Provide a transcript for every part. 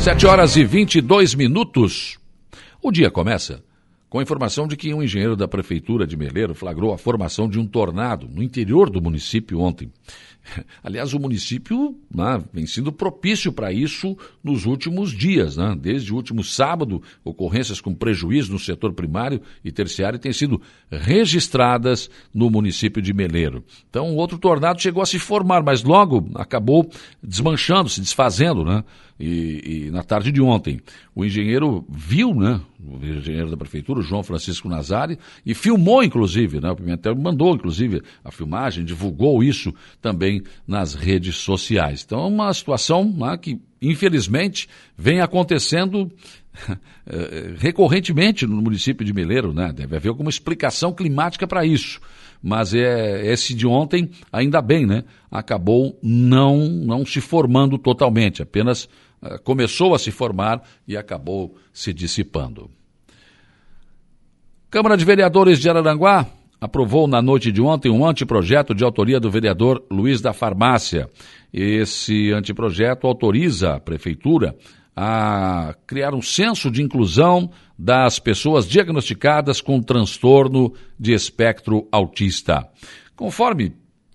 7 horas e 22 minutos. O dia começa com a informação de que um engenheiro da prefeitura de Meleiro flagrou a formação de um tornado no interior do município ontem. Aliás, o município né, vem sendo propício para isso nos últimos dias. Né? Desde o último sábado, ocorrências com prejuízo no setor primário e terciário têm sido registradas no município de Meleiro. Então, outro tornado chegou a se formar, mas logo acabou desmanchando, se desfazendo, né? E, e, na tarde de ontem, o engenheiro viu, né? O engenheiro da prefeitura, João Francisco Nazari, e filmou, inclusive, né? O Pimentel mandou, inclusive, a filmagem, divulgou isso também nas redes sociais. Então, é uma situação né, que, infelizmente, vem acontecendo eh, recorrentemente no município de Meleiro, né? Deve haver alguma explicação climática para isso mas é, esse de ontem, ainda bem, né? Acabou não, não se formando totalmente, apenas uh, começou a se formar e acabou se dissipando. Câmara de Vereadores de Araranguá aprovou na noite de ontem um anteprojeto de autoria do vereador Luiz da Farmácia. Esse anteprojeto autoriza a Prefeitura a criar um senso de inclusão das pessoas diagnosticadas com transtorno de espectro autista. Conforme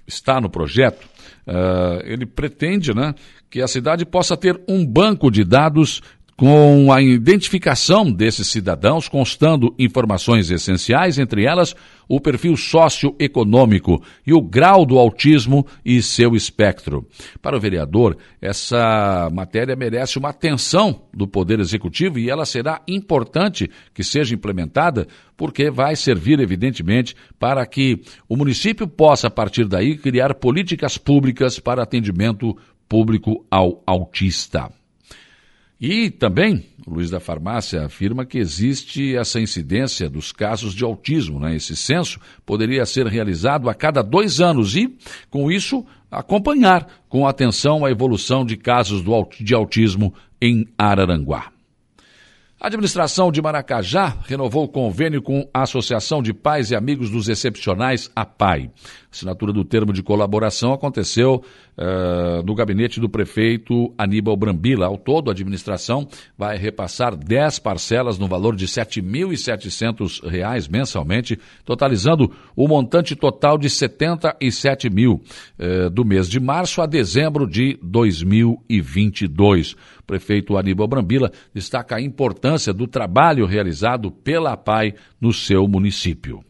está no projeto, uh, ele pretende né, que a cidade possa ter um banco de dados com a identificação desses cidadãos, constando informações essenciais, entre elas o perfil socioeconômico e o grau do autismo e seu espectro. Para o vereador, essa matéria merece uma atenção do Poder Executivo e ela será importante que seja implementada, porque vai servir, evidentemente, para que o município possa, a partir daí, criar políticas públicas para atendimento público ao autista. E também, o Luiz da Farmácia afirma que existe essa incidência dos casos de autismo. Né? Esse censo poderia ser realizado a cada dois anos e, com isso, acompanhar com atenção a evolução de casos de autismo em Araranguá. A administração de Maracajá renovou o convênio com a Associação de Pais e Amigos dos Excepcionais, a PAI. A assinatura do termo de colaboração aconteceu uh, no gabinete do prefeito Aníbal Brambila. Ao todo, a administração vai repassar 10 parcelas no valor de R$ 7.700 mensalmente, totalizando o montante total de R$ 77 mil uh, do mês de março a dezembro de 2022. O prefeito Aníbal Brambila destaca a importância do trabalho realizado pela PAI no seu município.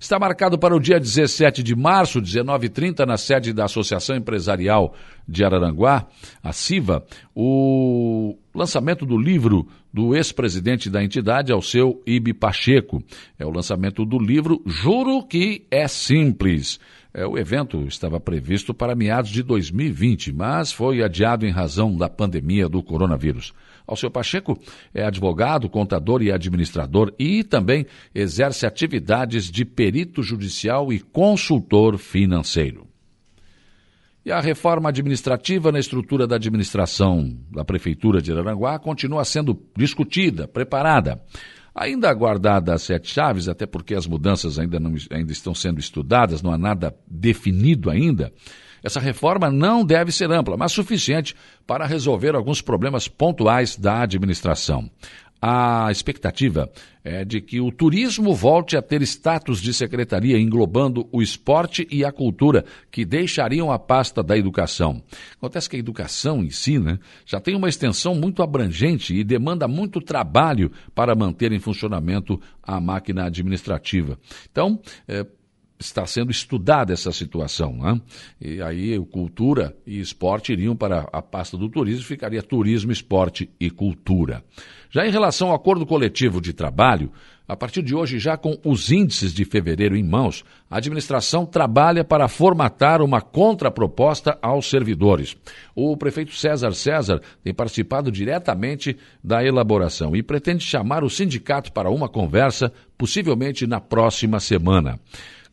Está marcado para o dia 17 de março, 19h30, na sede da Associação Empresarial de Araranguá, a CIVA, o lançamento do livro do ex-presidente da entidade, ao seu Ibi Pacheco. É o lançamento do livro Juro que é Simples. É, o evento estava previsto para meados de 2020, mas foi adiado em razão da pandemia do coronavírus. Alceu Pacheco é advogado, contador e administrador e também exerce atividades de perito judicial e consultor financeiro. E a reforma administrativa na estrutura da administração da Prefeitura de Araranguá continua sendo discutida, preparada. Ainda aguardada as sete chaves, até porque as mudanças ainda, não, ainda estão sendo estudadas, não há nada definido ainda. Essa reforma não deve ser ampla, mas suficiente para resolver alguns problemas pontuais da administração. A expectativa é de que o turismo volte a ter status de secretaria, englobando o esporte e a cultura, que deixariam a pasta da educação. Acontece que a educação em si né, já tem uma extensão muito abrangente e demanda muito trabalho para manter em funcionamento a máquina administrativa. Então, é, está sendo estudada essa situação. Né? E aí cultura e esporte iriam para a pasta do turismo, ficaria turismo, esporte e cultura. Já em relação ao acordo coletivo de trabalho, a partir de hoje, já com os índices de fevereiro em mãos, a administração trabalha para formatar uma contraproposta aos servidores. O prefeito César César tem participado diretamente da elaboração e pretende chamar o sindicato para uma conversa, possivelmente na próxima semana.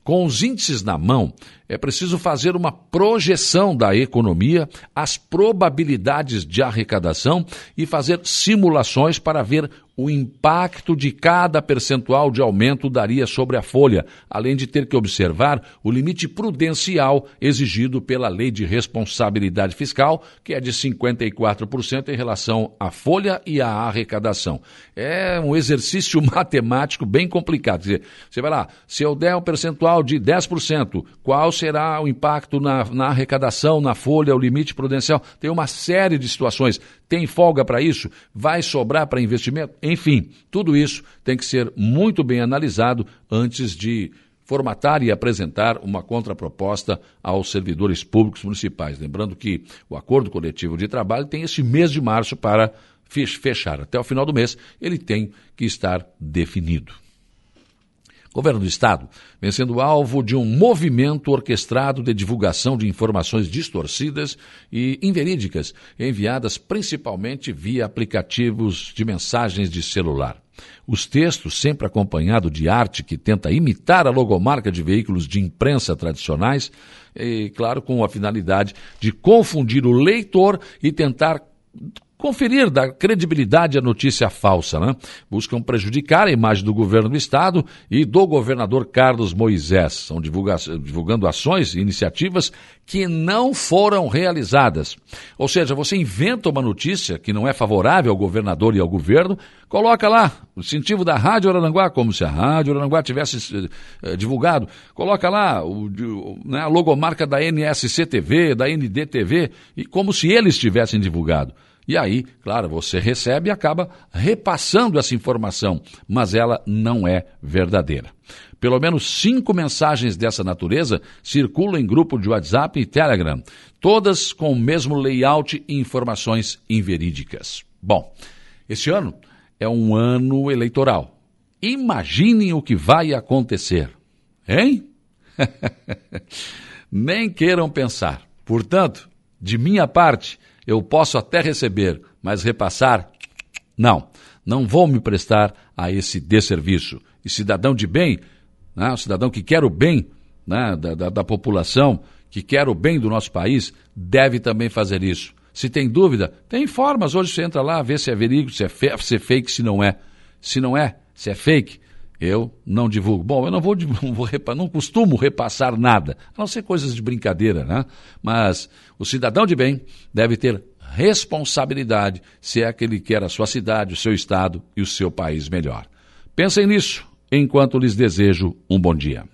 Com os índices na mão, é preciso fazer uma projeção da economia, as probabilidades de arrecadação e fazer simulações para ver o impacto de cada percentual de aumento daria sobre a folha, além de ter que observar o limite prudencial exigido pela Lei de Responsabilidade Fiscal, que é de 54% em relação à folha e à arrecadação. É um exercício matemático bem complicado. Você vai lá, se eu der um percentual de 10%, qual será o impacto na, na arrecadação, na folha, o limite prudencial? Tem uma série de situações. Tem folga para isso? Vai sobrar para investimento? Enfim, tudo isso tem que ser muito bem analisado antes de formatar e apresentar uma contraproposta aos servidores públicos municipais. Lembrando que o acordo coletivo de trabalho tem esse mês de março para fechar. Até o final do mês, ele tem que estar definido. Governo do Estado vem sendo alvo de um movimento orquestrado de divulgação de informações distorcidas e inverídicas, enviadas principalmente via aplicativos de mensagens de celular. Os textos, sempre acompanhados de arte que tenta imitar a logomarca de veículos de imprensa tradicionais, e, claro, com a finalidade de confundir o leitor e tentar conferir da credibilidade à notícia falsa, né? Buscam prejudicar a imagem do governo do estado e do governador Carlos Moisés. Estão divulgando ações e iniciativas que não foram realizadas. Ou seja, você inventa uma notícia que não é favorável ao governador e ao governo, coloca lá o incentivo da Rádio Aranguá, como se a Rádio Aranguá tivesse eh, divulgado, coloca lá o, né, a logomarca da NSC-TV, da NDTV, e como se eles tivessem divulgado. E aí, claro, você recebe e acaba repassando essa informação, mas ela não é verdadeira. Pelo menos cinco mensagens dessa natureza circulam em grupo de WhatsApp e Telegram, todas com o mesmo layout e informações inverídicas. Bom, este ano é um ano eleitoral. Imaginem o que vai acontecer, hein? Nem queiram pensar. Portanto, de minha parte, eu posso até receber, mas repassar, não. Não vou me prestar a esse desserviço. E cidadão de bem, né, um cidadão que quer o bem né, da, da, da população, que quer o bem do nosso país, deve também fazer isso. Se tem dúvida, tem formas. Hoje você entra lá, vê se é verídico, se é, se é fake, se não é. Se não é, se é fake, eu não divulgo. Bom, eu não vou, vou, não costumo repassar nada, a não ser coisas de brincadeira, né? Mas o cidadão de bem deve ter responsabilidade se é que ele quer a sua cidade, o seu estado e o seu país melhor. Pensem nisso enquanto lhes desejo um bom dia.